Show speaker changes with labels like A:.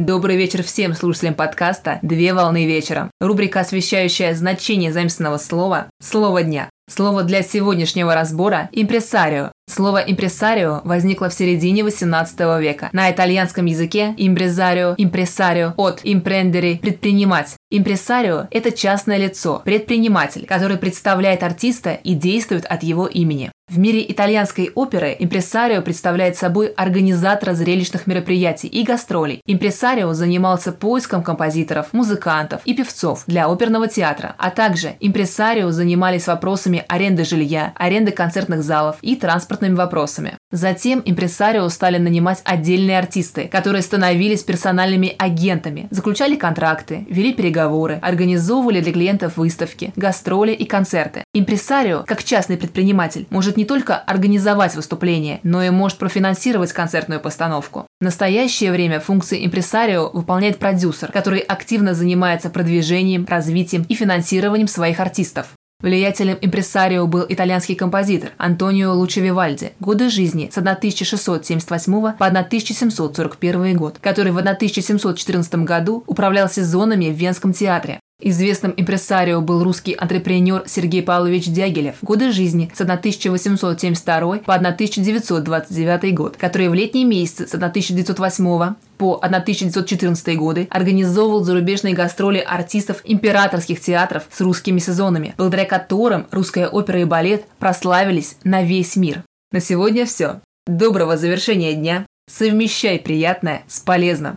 A: Добрый вечер всем слушателям подкаста «Две волны вечером». Рубрика, освещающая значение заместного слова «Слово дня». Слово для сегодняшнего разбора – импресарио. Слово «импресарио» возникло в середине XVIII века. На итальянском языке «импрезарио», «импресарио» от «импрендери» – «предпринимать». Импресарио – это частное лицо, предприниматель, который представляет артиста и действует от его имени. В мире итальянской оперы импресарио представляет собой организатора зрелищных мероприятий и гастролей. Импресарио занимался поиском композиторов, музыкантов и певцов для оперного театра, а также импресарио занимались вопросами аренды жилья, аренды концертных залов и транспортными вопросами. Затем импресарио стали нанимать отдельные артисты, которые становились персональными агентами, заключали контракты, вели переговоры, организовывали для клиентов выставки, гастроли и концерты. Импресарио, как частный предприниматель, может не только организовать выступление, но и может профинансировать концертную постановку. В настоящее время функции импресарио выполняет продюсер, который активно занимается продвижением, развитием и финансированием своих артистов. Влиятельным импресарио был итальянский композитор Антонио Лучи Вивальди, годы жизни с 1678 по 1741 год, который в 1714 году управлял сезонами в Венском театре. Известным импресарио был русский антрепренер Сергей Павлович Дягилев. Годы жизни с 1872 по 1929 год, который в летние месяцы с 1908 по 1914 годы организовывал зарубежные гастроли артистов императорских театров с русскими сезонами, благодаря которым русская опера и балет прославились на весь мир. На сегодня все. Доброго завершения дня. Совмещай приятное с полезным.